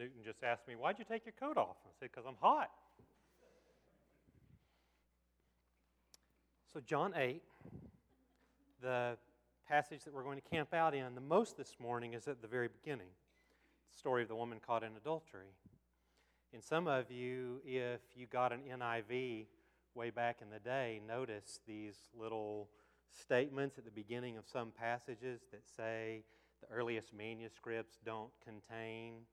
Newton just asked me, Why'd you take your coat off? I said, Because I'm hot. So, John 8, the passage that we're going to camp out in the most this morning is at the very beginning the story of the woman caught in adultery. And some of you, if you got an NIV way back in the day, notice these little statements at the beginning of some passages that say the earliest manuscripts don't contain,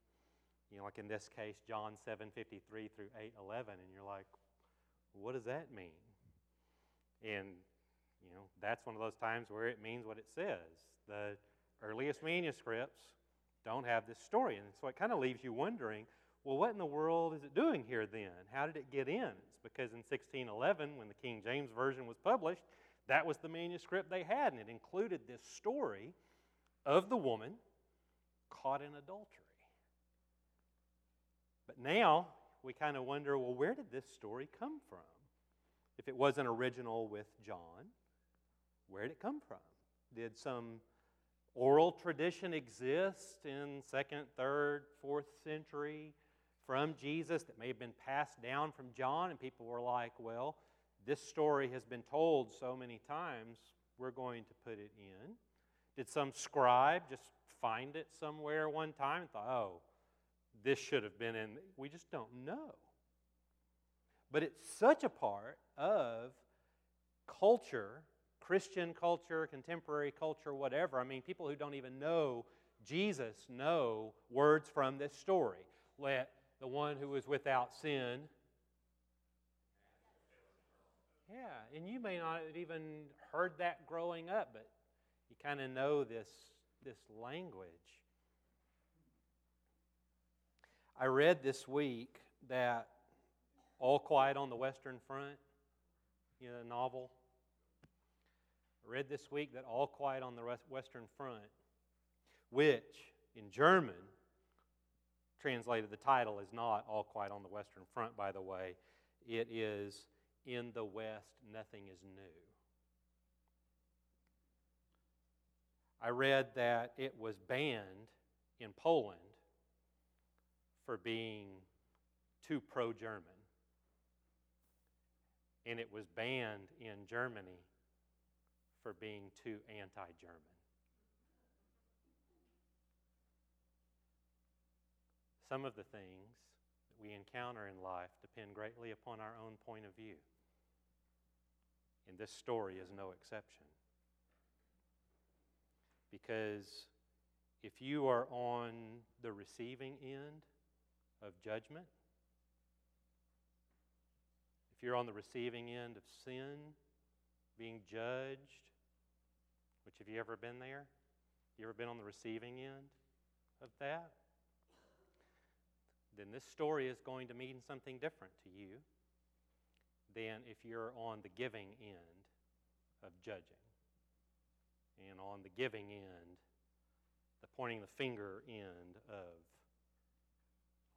you know, like in this case, John 7:53 through 8:11, and you're like, what does that mean? And you know, that's one of those times where it means what it says. The earliest manuscripts don't have this story, and so it kind of leaves you wondering well, what in the world is it doing here then? How did it get in? It's because in 1611, when the King James Version was published, that was the manuscript they had, and it included this story of the woman caught in adultery. But now we kind of wonder well, where did this story come from? If it wasn't original with John, where did it come from? Did some oral tradition exist in second, third, fourth century from Jesus that may have been passed down from John, and people were like, well, this story has been told so many times, we're going to put it in. Did some scribe just find it somewhere one time and thought, oh, this should have been in? We just don't know. But it's such a part of culture, Christian culture, contemporary culture, whatever. I mean, people who don't even know Jesus know words from this story. Let the one who is without sin. Yeah, and you may not have even heard that growing up, but you kind of know this, this language. I read this week that All Quiet on the Western Front, you know, the novel. I read this week that All Quiet on the Western Front, which in German translated, the title is not All Quiet on the Western Front, by the way. It is In the West, Nothing is New. I read that it was banned in Poland for being too pro German, and it was banned in Germany for being too anti German. Some of the things that we encounter in life depend greatly upon our own point of view. And this story is no exception. Because if you are on the receiving end of judgment, if you're on the receiving end of sin, being judged, which have you ever been there? You ever been on the receiving end of that? then this story is going to mean something different to you than if you're on the giving end of judging. And on the giving end, the pointing the finger end of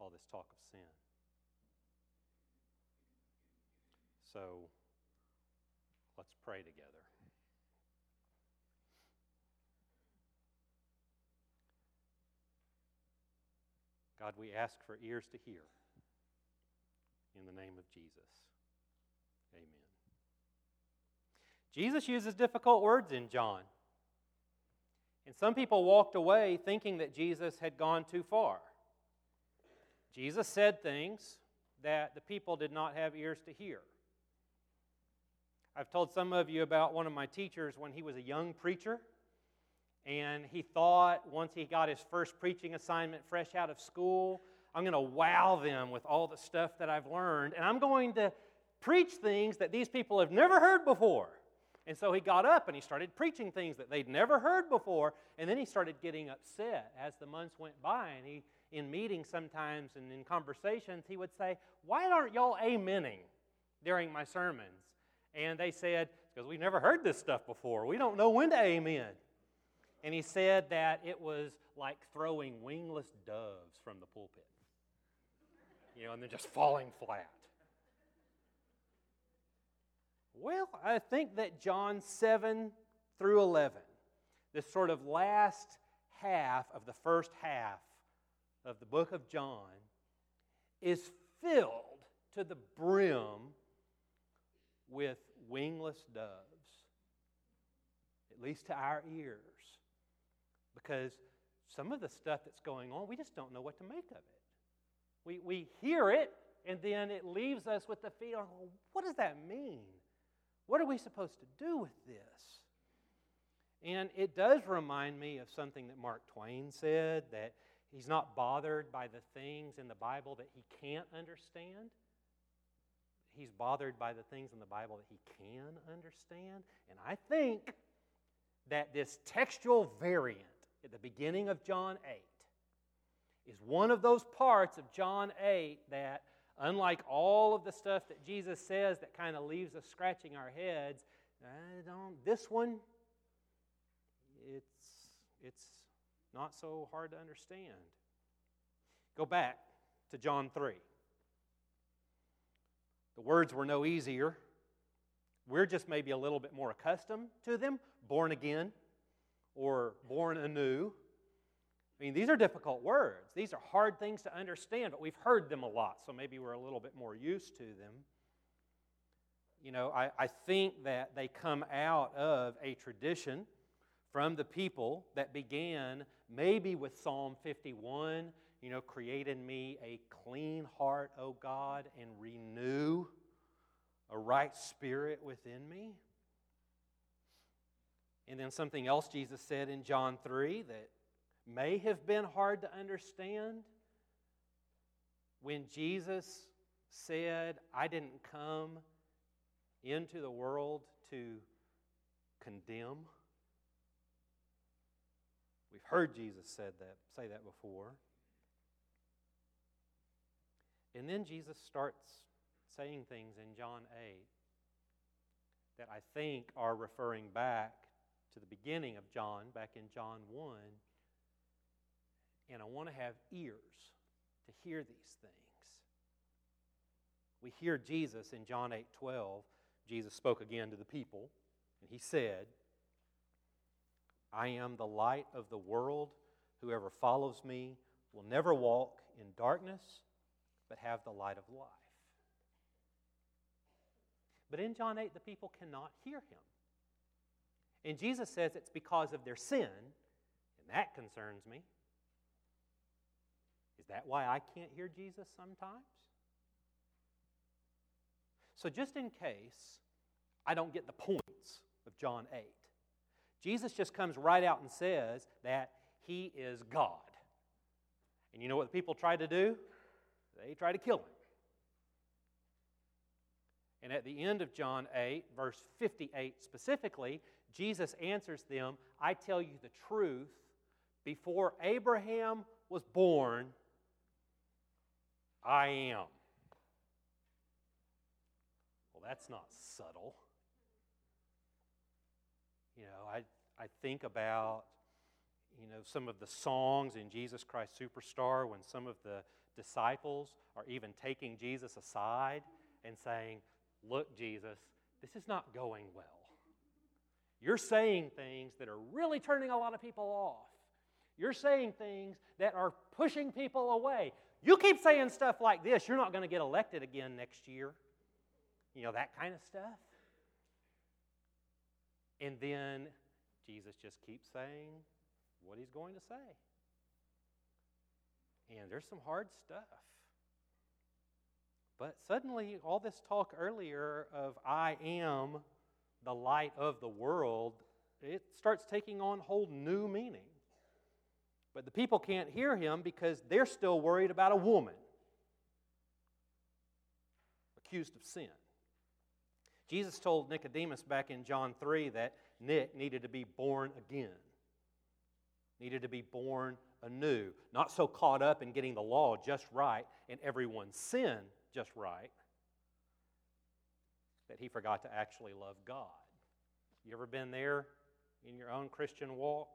all this talk of sin. So let's pray together. God, we ask for ears to hear. In the name of Jesus. Amen. Jesus uses difficult words in John. And some people walked away thinking that Jesus had gone too far. Jesus said things that the people did not have ears to hear. I've told some of you about one of my teachers when he was a young preacher. And he thought once he got his first preaching assignment fresh out of school, I'm going to wow them with all the stuff that I've learned. And I'm going to preach things that these people have never heard before. And so he got up and he started preaching things that they'd never heard before. And then he started getting upset as the months went by. And he, in meetings sometimes and in conversations, he would say, Why aren't y'all amening during my sermons? And they said, Because we've never heard this stuff before. We don't know when to amen. And he said that it was like throwing wingless doves from the pulpit. You know, and they're just falling flat. Well, I think that John 7 through 11, this sort of last half of the first half of the book of John is filled to the brim with wingless doves, at least to our ears. Because some of the stuff that's going on, we just don't know what to make of it. We, we hear it, and then it leaves us with the feeling well, what does that mean? What are we supposed to do with this? And it does remind me of something that Mark Twain said that he's not bothered by the things in the Bible that he can't understand. He's bothered by the things in the Bible that he can understand. And I think that this textual variant at the beginning of John 8 is one of those parts of John 8 that, unlike all of the stuff that Jesus says that kind of leaves us scratching our heads, this one, it's, it's not so hard to understand. Go back to John 3. The words were no easier. We're just maybe a little bit more accustomed to them, born again or born anew. I mean, these are difficult words. These are hard things to understand, but we've heard them a lot, so maybe we're a little bit more used to them. You know, I, I think that they come out of a tradition from the people that began maybe with Psalm 51, you know, create in me a clean heart, O God, and renew a right spirit within me. And then something else Jesus said in John 3 that may have been hard to understand when Jesus said, I didn't come into the world to condemn. We've heard Jesus said that, say that before. And then Jesus starts saying things in John 8 that I think are referring back to the beginning of John, back in John 1, and I want to have ears to hear these things. We hear Jesus in John 8 12. Jesus spoke again to the people, and he said, I am the light of the world. Whoever follows me will never walk in darkness, but have the light of life. But in John 8, the people cannot hear him. And Jesus says it's because of their sin, and that concerns me. Is that why I can't hear Jesus sometimes? So, just in case I don't get the points of John 8, Jesus just comes right out and says that he is God. And you know what the people try to do? They try to kill him. And at the end of John 8, verse 58 specifically, Jesus answers them I tell you the truth, before Abraham was born, I am. Well, that's not subtle. You know, I, I think about, you know, some of the songs in Jesus Christ Superstar when some of the disciples are even taking Jesus aside and saying, Look, Jesus, this is not going well. You're saying things that are really turning a lot of people off. You're saying things that are pushing people away. You keep saying stuff like this, you're not going to get elected again next year. You know, that kind of stuff. And then Jesus just keeps saying what he's going to say. And there's some hard stuff. But suddenly, all this talk earlier of I am the light of the world, it starts taking on whole new meaning. But the people can't hear him because they're still worried about a woman accused of sin. Jesus told Nicodemus back in John 3 that Nick needed to be born again, needed to be born anew, not so caught up in getting the law just right and everyone's sin just right that he forgot to actually love God. You ever been there in your own Christian walk?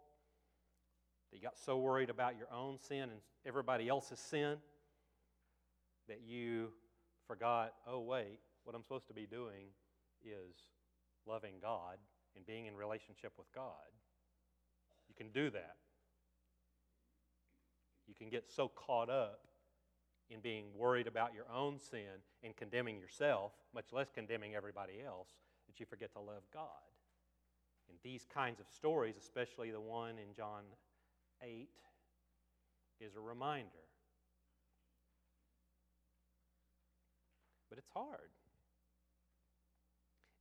That you got so worried about your own sin and everybody else's sin that you forgot, oh, wait, what I'm supposed to be doing is loving God and being in relationship with God. You can do that. You can get so caught up in being worried about your own sin and condemning yourself, much less condemning everybody else, that you forget to love God. And these kinds of stories, especially the one in John 8, is a reminder. But it's hard.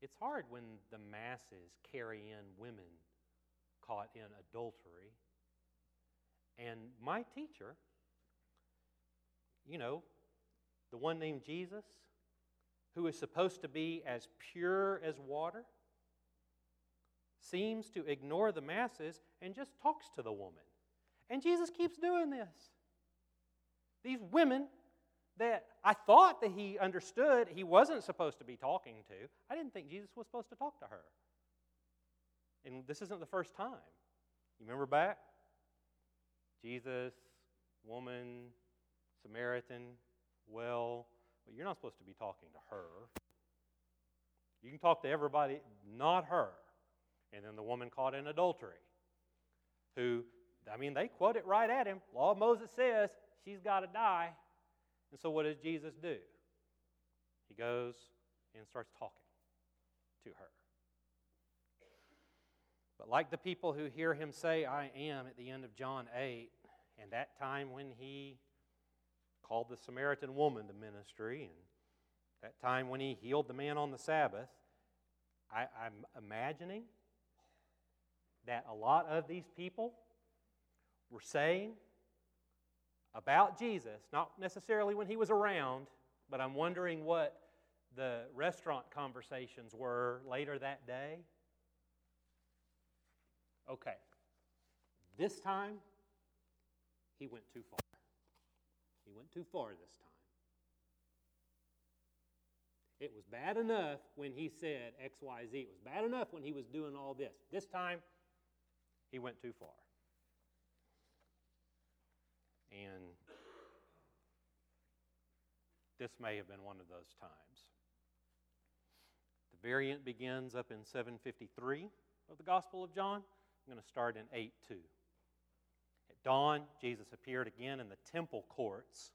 It's hard when the masses carry in women caught in adultery. And my teacher, you know, the one named Jesus, who is supposed to be as pure as water, seems to ignore the masses and just talks to the woman. And Jesus keeps doing this. These women that I thought that he understood he wasn't supposed to be talking to, I didn't think Jesus was supposed to talk to her. And this isn't the first time. You remember back? Jesus, woman, Samaritan, well, but you're not supposed to be talking to her. You can talk to everybody, not her. And then the woman caught in adultery, who, I mean, they quote it right at him. Law of Moses says she's got to die. And so what does Jesus do? He goes and starts talking to her. But like the people who hear him say, I am, at the end of John 8, and that time when he called the Samaritan woman to ministry, and that time when he healed the man on the Sabbath, I, am imagining that a lot of these people were saying about Jesus, not necessarily when he was around, but I'm wondering what the restaurant conversations were later that day. Okay, this time he went too far. He went too far this time. It was bad enough when he said XYZ. It was bad enough when he was doing all this. This time, he went too far. And this may have been one of those times. The variant begins up in 753 of the Gospel of John. I'm going to start in 8 2. At dawn, Jesus appeared again in the temple courts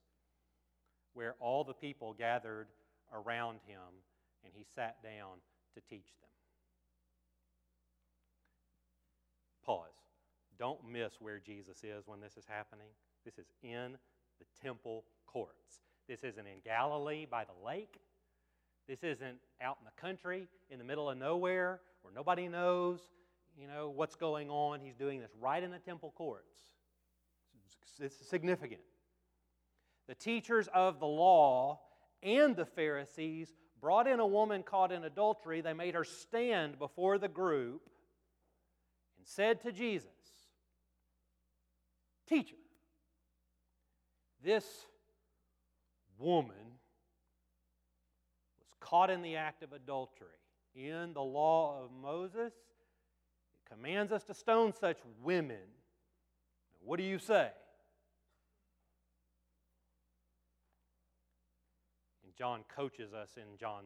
where all the people gathered around him, and he sat down to teach them. Pause. Don't miss where Jesus is when this is happening. This is in the temple courts. This isn't in Galilee by the lake. This isn't out in the country in the middle of nowhere where nobody knows, you know, what's going on. He's doing this right in the temple courts. It's significant. The teachers of the law and the Pharisees brought in a woman caught in adultery. They made her stand before the group and said to Jesus, Teacher, this woman was caught in the act of adultery. In the law of Moses, it commands us to stone such women. What do you say? And John coaches us in John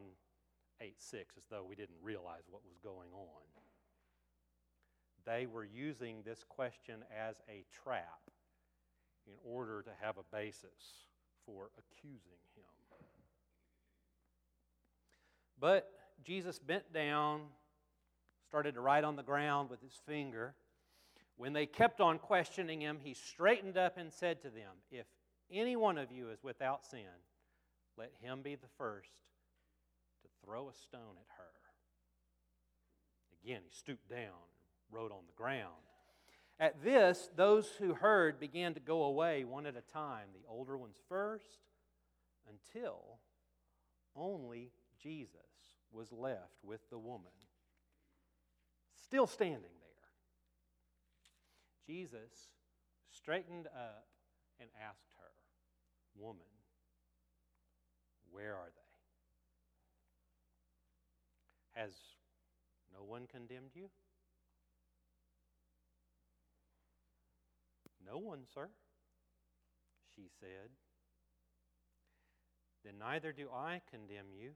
8 6 as though we didn't realize what was going on. They were using this question as a trap in order to have a basis for accusing him. But Jesus bent down, started to write on the ground with his finger. When they kept on questioning him, he straightened up and said to them, If any one of you is without sin, let him be the first to throw a stone at her. Again, he stooped down wrote on the ground. At this, those who heard began to go away one at a time, the older ones first, until only Jesus was left with the woman, still standing there. Jesus straightened up and asked her, Woman, where are they? Has no one condemned you? No one, sir, she said. Then neither do I condemn you,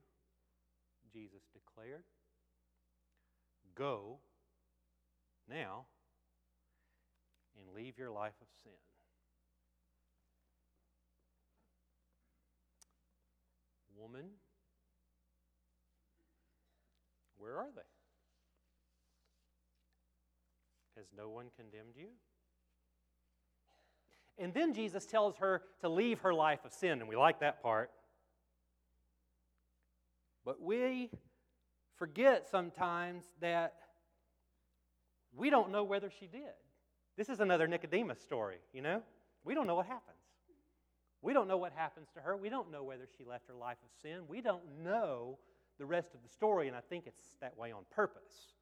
Jesus declared. Go now and leave your life of sin. Woman, where are they? Has no one condemned you? And then Jesus tells her to leave her life of sin, and we like that part. But we forget sometimes that we don't know whether she did. This is another Nicodemus story, you know? We don't know what happens. We don't know what happens to her. We don't know whether she left her life of sin. We don't know the rest of the story, and I think it's that way on purpose.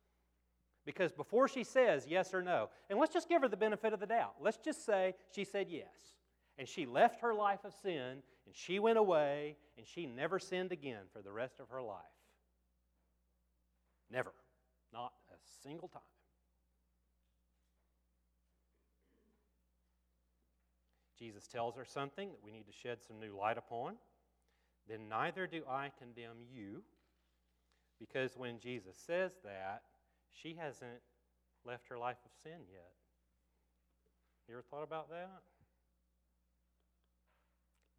Because before she says yes or no, and let's just give her the benefit of the doubt. Let's just say she said yes. And she left her life of sin, and she went away, and she never sinned again for the rest of her life. Never. Not a single time. Jesus tells her something that we need to shed some new light upon. Then neither do I condemn you, because when Jesus says that, she hasn't left her life of sin yet. You ever thought about that?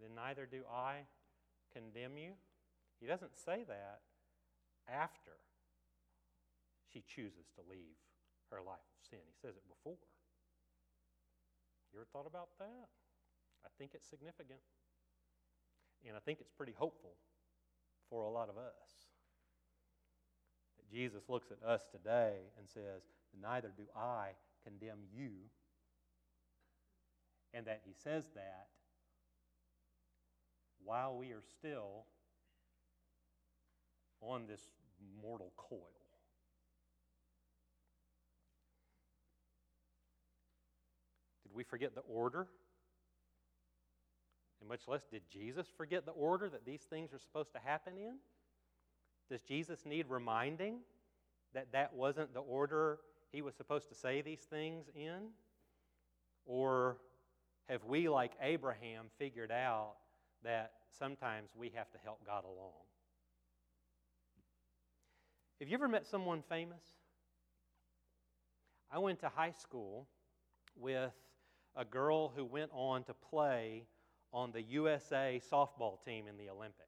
Then neither do I condemn you. He doesn't say that after she chooses to leave her life of sin. He says it before. You ever thought about that? I think it's significant. And I think it's pretty hopeful for a lot of us. Jesus looks at us today and says, Neither do I condemn you. And that he says that while we are still on this mortal coil. Did we forget the order? And much less, did Jesus forget the order that these things are supposed to happen in? Does Jesus need reminding that that wasn't the order he was supposed to say these things in? Or have we, like Abraham, figured out that sometimes we have to help God along? Have you ever met someone famous? I went to high school with a girl who went on to play on the USA softball team in the Olympics.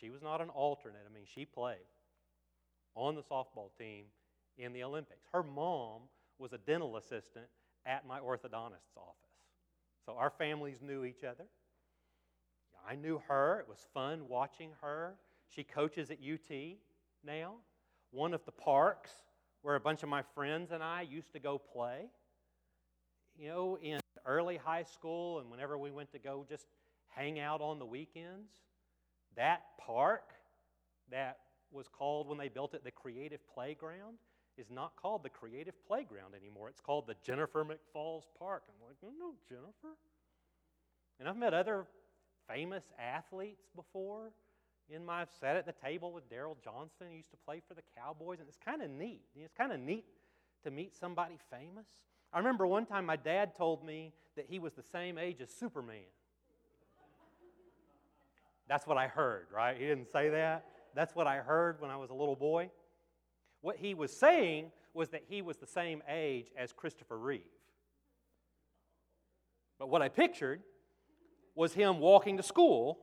She was not an alternate, I mean, she played on the softball team in the Olympics. Her mom was a dental assistant at my orthodontist's office. So our families knew each other. I knew her. It was fun watching her. She coaches at UT now, one of the parks where a bunch of my friends and I used to go play. You know, in early high school and whenever we went to go just hang out on the weekends, that park that was called when they built it the Creative Playground is not called the Creative Playground anymore. It's called the Jennifer McFalls Park. I'm like, no, Jennifer. And I've met other famous athletes before. In my, I've sat at the table with Daryl Johnston, who used to play for the Cowboys, and it's kind of neat. It's kind of neat to meet somebody famous. I remember one time my dad told me that he was the same age as Superman. That's what I heard, right? He didn't say that. That's what I heard when I was a little boy. What he was saying was that he was the same age as Christopher Reeve. But what I pictured was him walking to school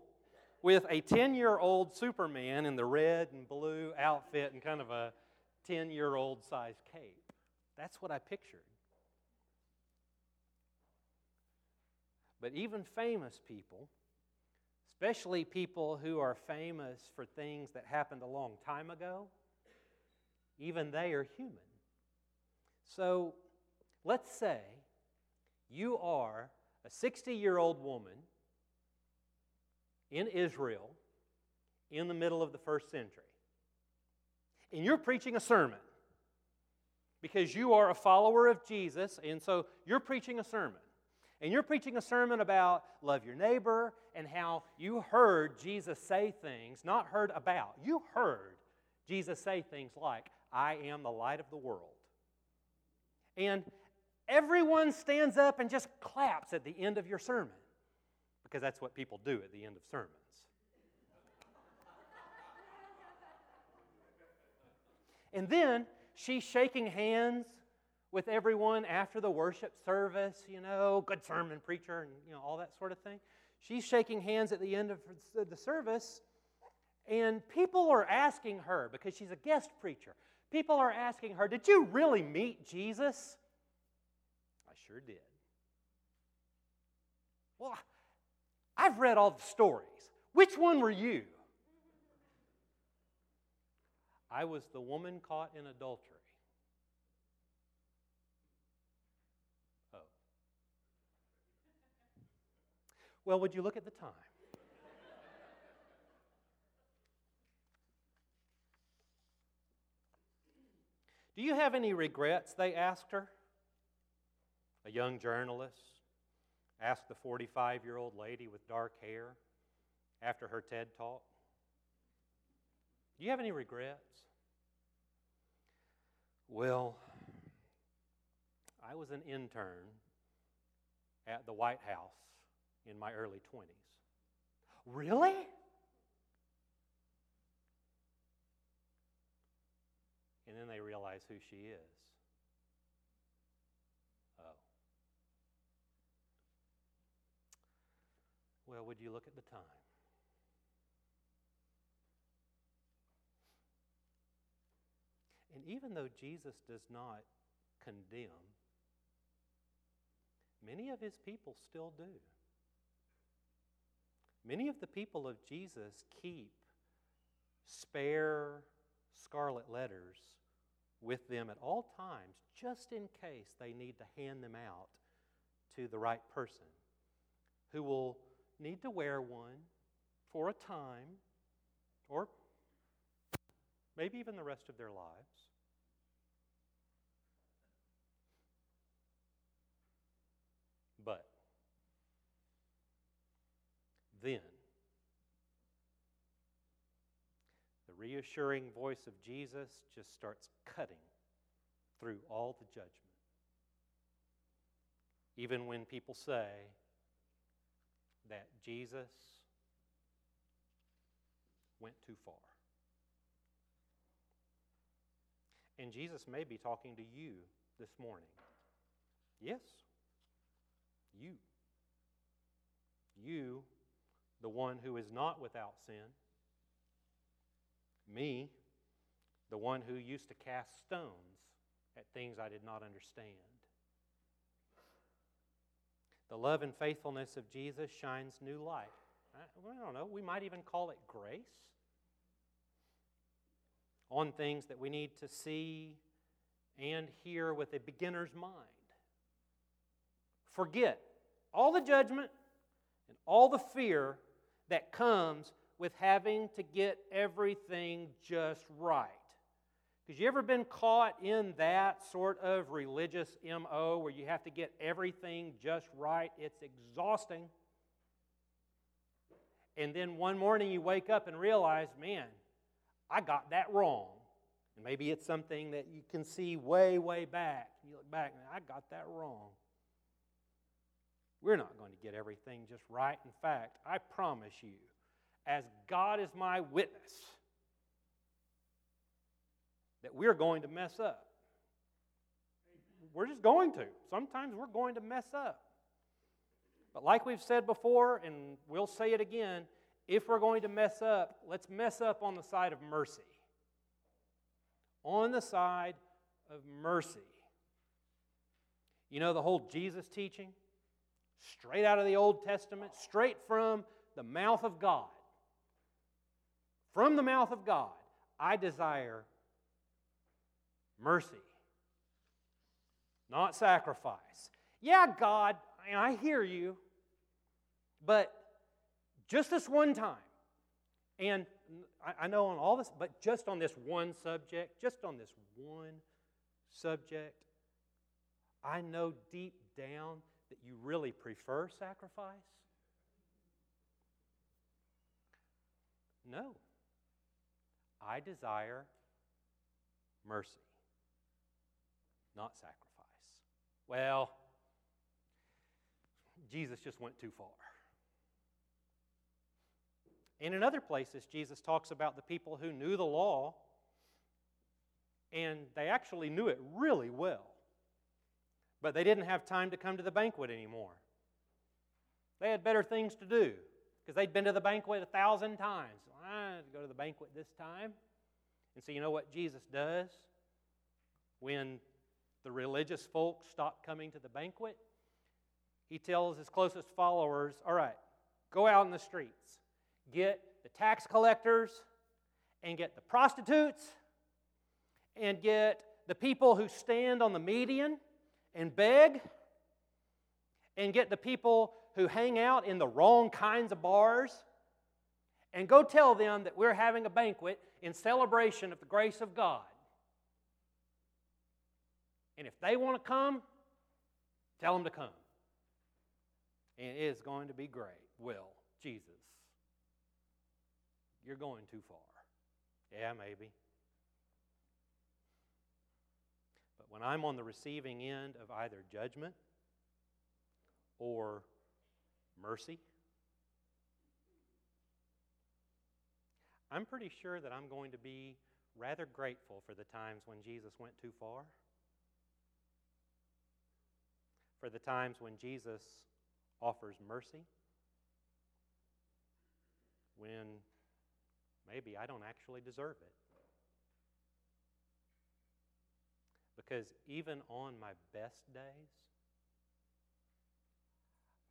with a 10 year old Superman in the red and blue outfit and kind of a 10 year old size cape. That's what I pictured. But even famous people, especially people who are famous for things that happened a long time ago, even they are human. So let's say you are a 60 year old woman in Israel in the middle of the first century. And you're preaching a sermon because you are a follower of Jesus, and so you're preaching a sermon and you're preaching a sermon about love your neighbor and how you heard Jesus say things, not heard about, you heard Jesus say things like, I am the light of the world. And everyone stands up and just claps at the end of your sermon because that's what people do at the end of sermons. and then she's shaking hands with everyone after the worship service, you know, good sermon preacher, and you know, all that sort of thing. she's shaking hands at the end of the service, and people are asking her, because she's a guest preacher, people are asking her, Did you really meet Jesus? I sure did. Well, I've read all the stories. Which one were you? I was the woman caught in adultery. Oh. Well, would you look at the time? Do you have any regrets? They asked her. A young journalist asked the 45 year old lady with dark hair after her TED talk. Do you have any regrets? Well, I was an intern at the White House in my early 20s. Really? And then they realize who she is. Oh. Well, would you look at the time? And even though Jesus does not condemn, many of his people still do. Many of the people of Jesus keep spare scarlet letters with them at all times, just in case they need to hand them out to the right person who will need to wear one for a time or maybe even the rest of their lives. But then, the reassuring voice of Jesus just starts cutting through all the judgment. Even when people say that Jesus went too far. And Jesus may be talking to you this morning. Yes, you. You, the one who is not without sin. Me, the one who used to cast stones at things I did not understand. The love and faithfulness of Jesus shines new light. I don't know, we might even call it grace on things that we need to see and hear with a beginner's mind. Forget all the judgment and all the fear that comes with having to get everything just right. Because you ever been caught in that sort of religious MO where you have to get everything just right? It's exhausting. And then one morning you wake up and realize, man, I got that wrong. And maybe it's something that you can see way, way back. You look back and I got that wrong. We're not going to get everything just right. In fact, I promise you, as God is my witness, that we're going to mess up. We're just going to. Sometimes we're going to mess up. But like we've said before, and we'll say it again, if we're going to mess up, let's mess up on the side of mercy. On the side of mercy. You know the whole Jesus teaching? Straight out of the Old Testament, straight from the mouth of God. From the mouth of God, I desire mercy, not sacrifice. Yeah, God, I hear you, but just this one time, and I know on all this, but just on this one subject, just on this one subject, I know deep down that you really prefer sacrifice? No. I desire mercy, not sacrifice. Well, Jesus just went too far. And in other places, Jesus talks about the people who knew the law and they actually knew it really well. But they didn't have time to come to the banquet anymore. They had better things to do because they'd been to the banquet a thousand times. I had to go to the banquet this time. And so, you know what Jesus does when the religious folks stop coming to the banquet? He tells his closest followers, All right, go out in the streets, get the tax collectors, and get the prostitutes, and get the people who stand on the median and beg, and get the people who hang out in the wrong kinds of bars, and go tell them that we're having a banquet in celebration of the grace of God. And if they want to come, tell them to come. And it is going to be great. Well, Jesus, you're going too far. Yeah, maybe. But when I'm on the receiving end of either judgment or mercy, I'm pretty sure that I'm going to be rather grateful for the times when Jesus went too far, for the times when Jesus offers mercy, when maybe I don't actually deserve it. Because even on my best days,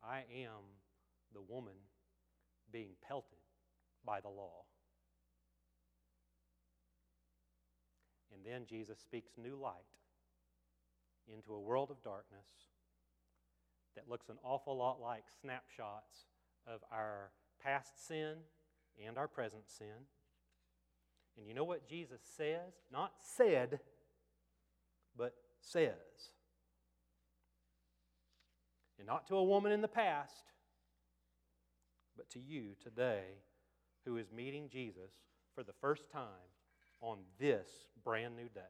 I am the woman being pelted by the law. And then Jesus speaks new light into a world of darkness that looks an awful lot like snapshots of our past sin and our present sin. And you know what Jesus says? Not said, but says. And not to a woman in the past, but to you today who is meeting Jesus for the first time on this brand new day.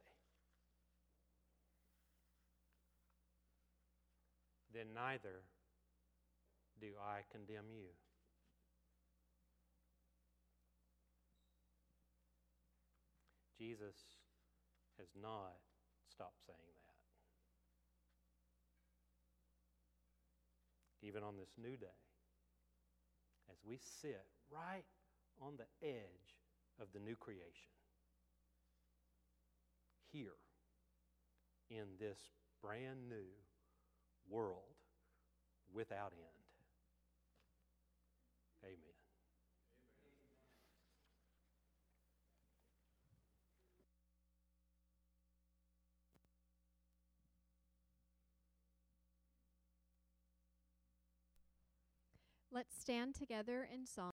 Then neither do I condemn you. Jesus has not stopped saying that. Even on this new day, as we sit right on the edge of the new creation, here in this brand new world without end. Amen. Let's stand together in song.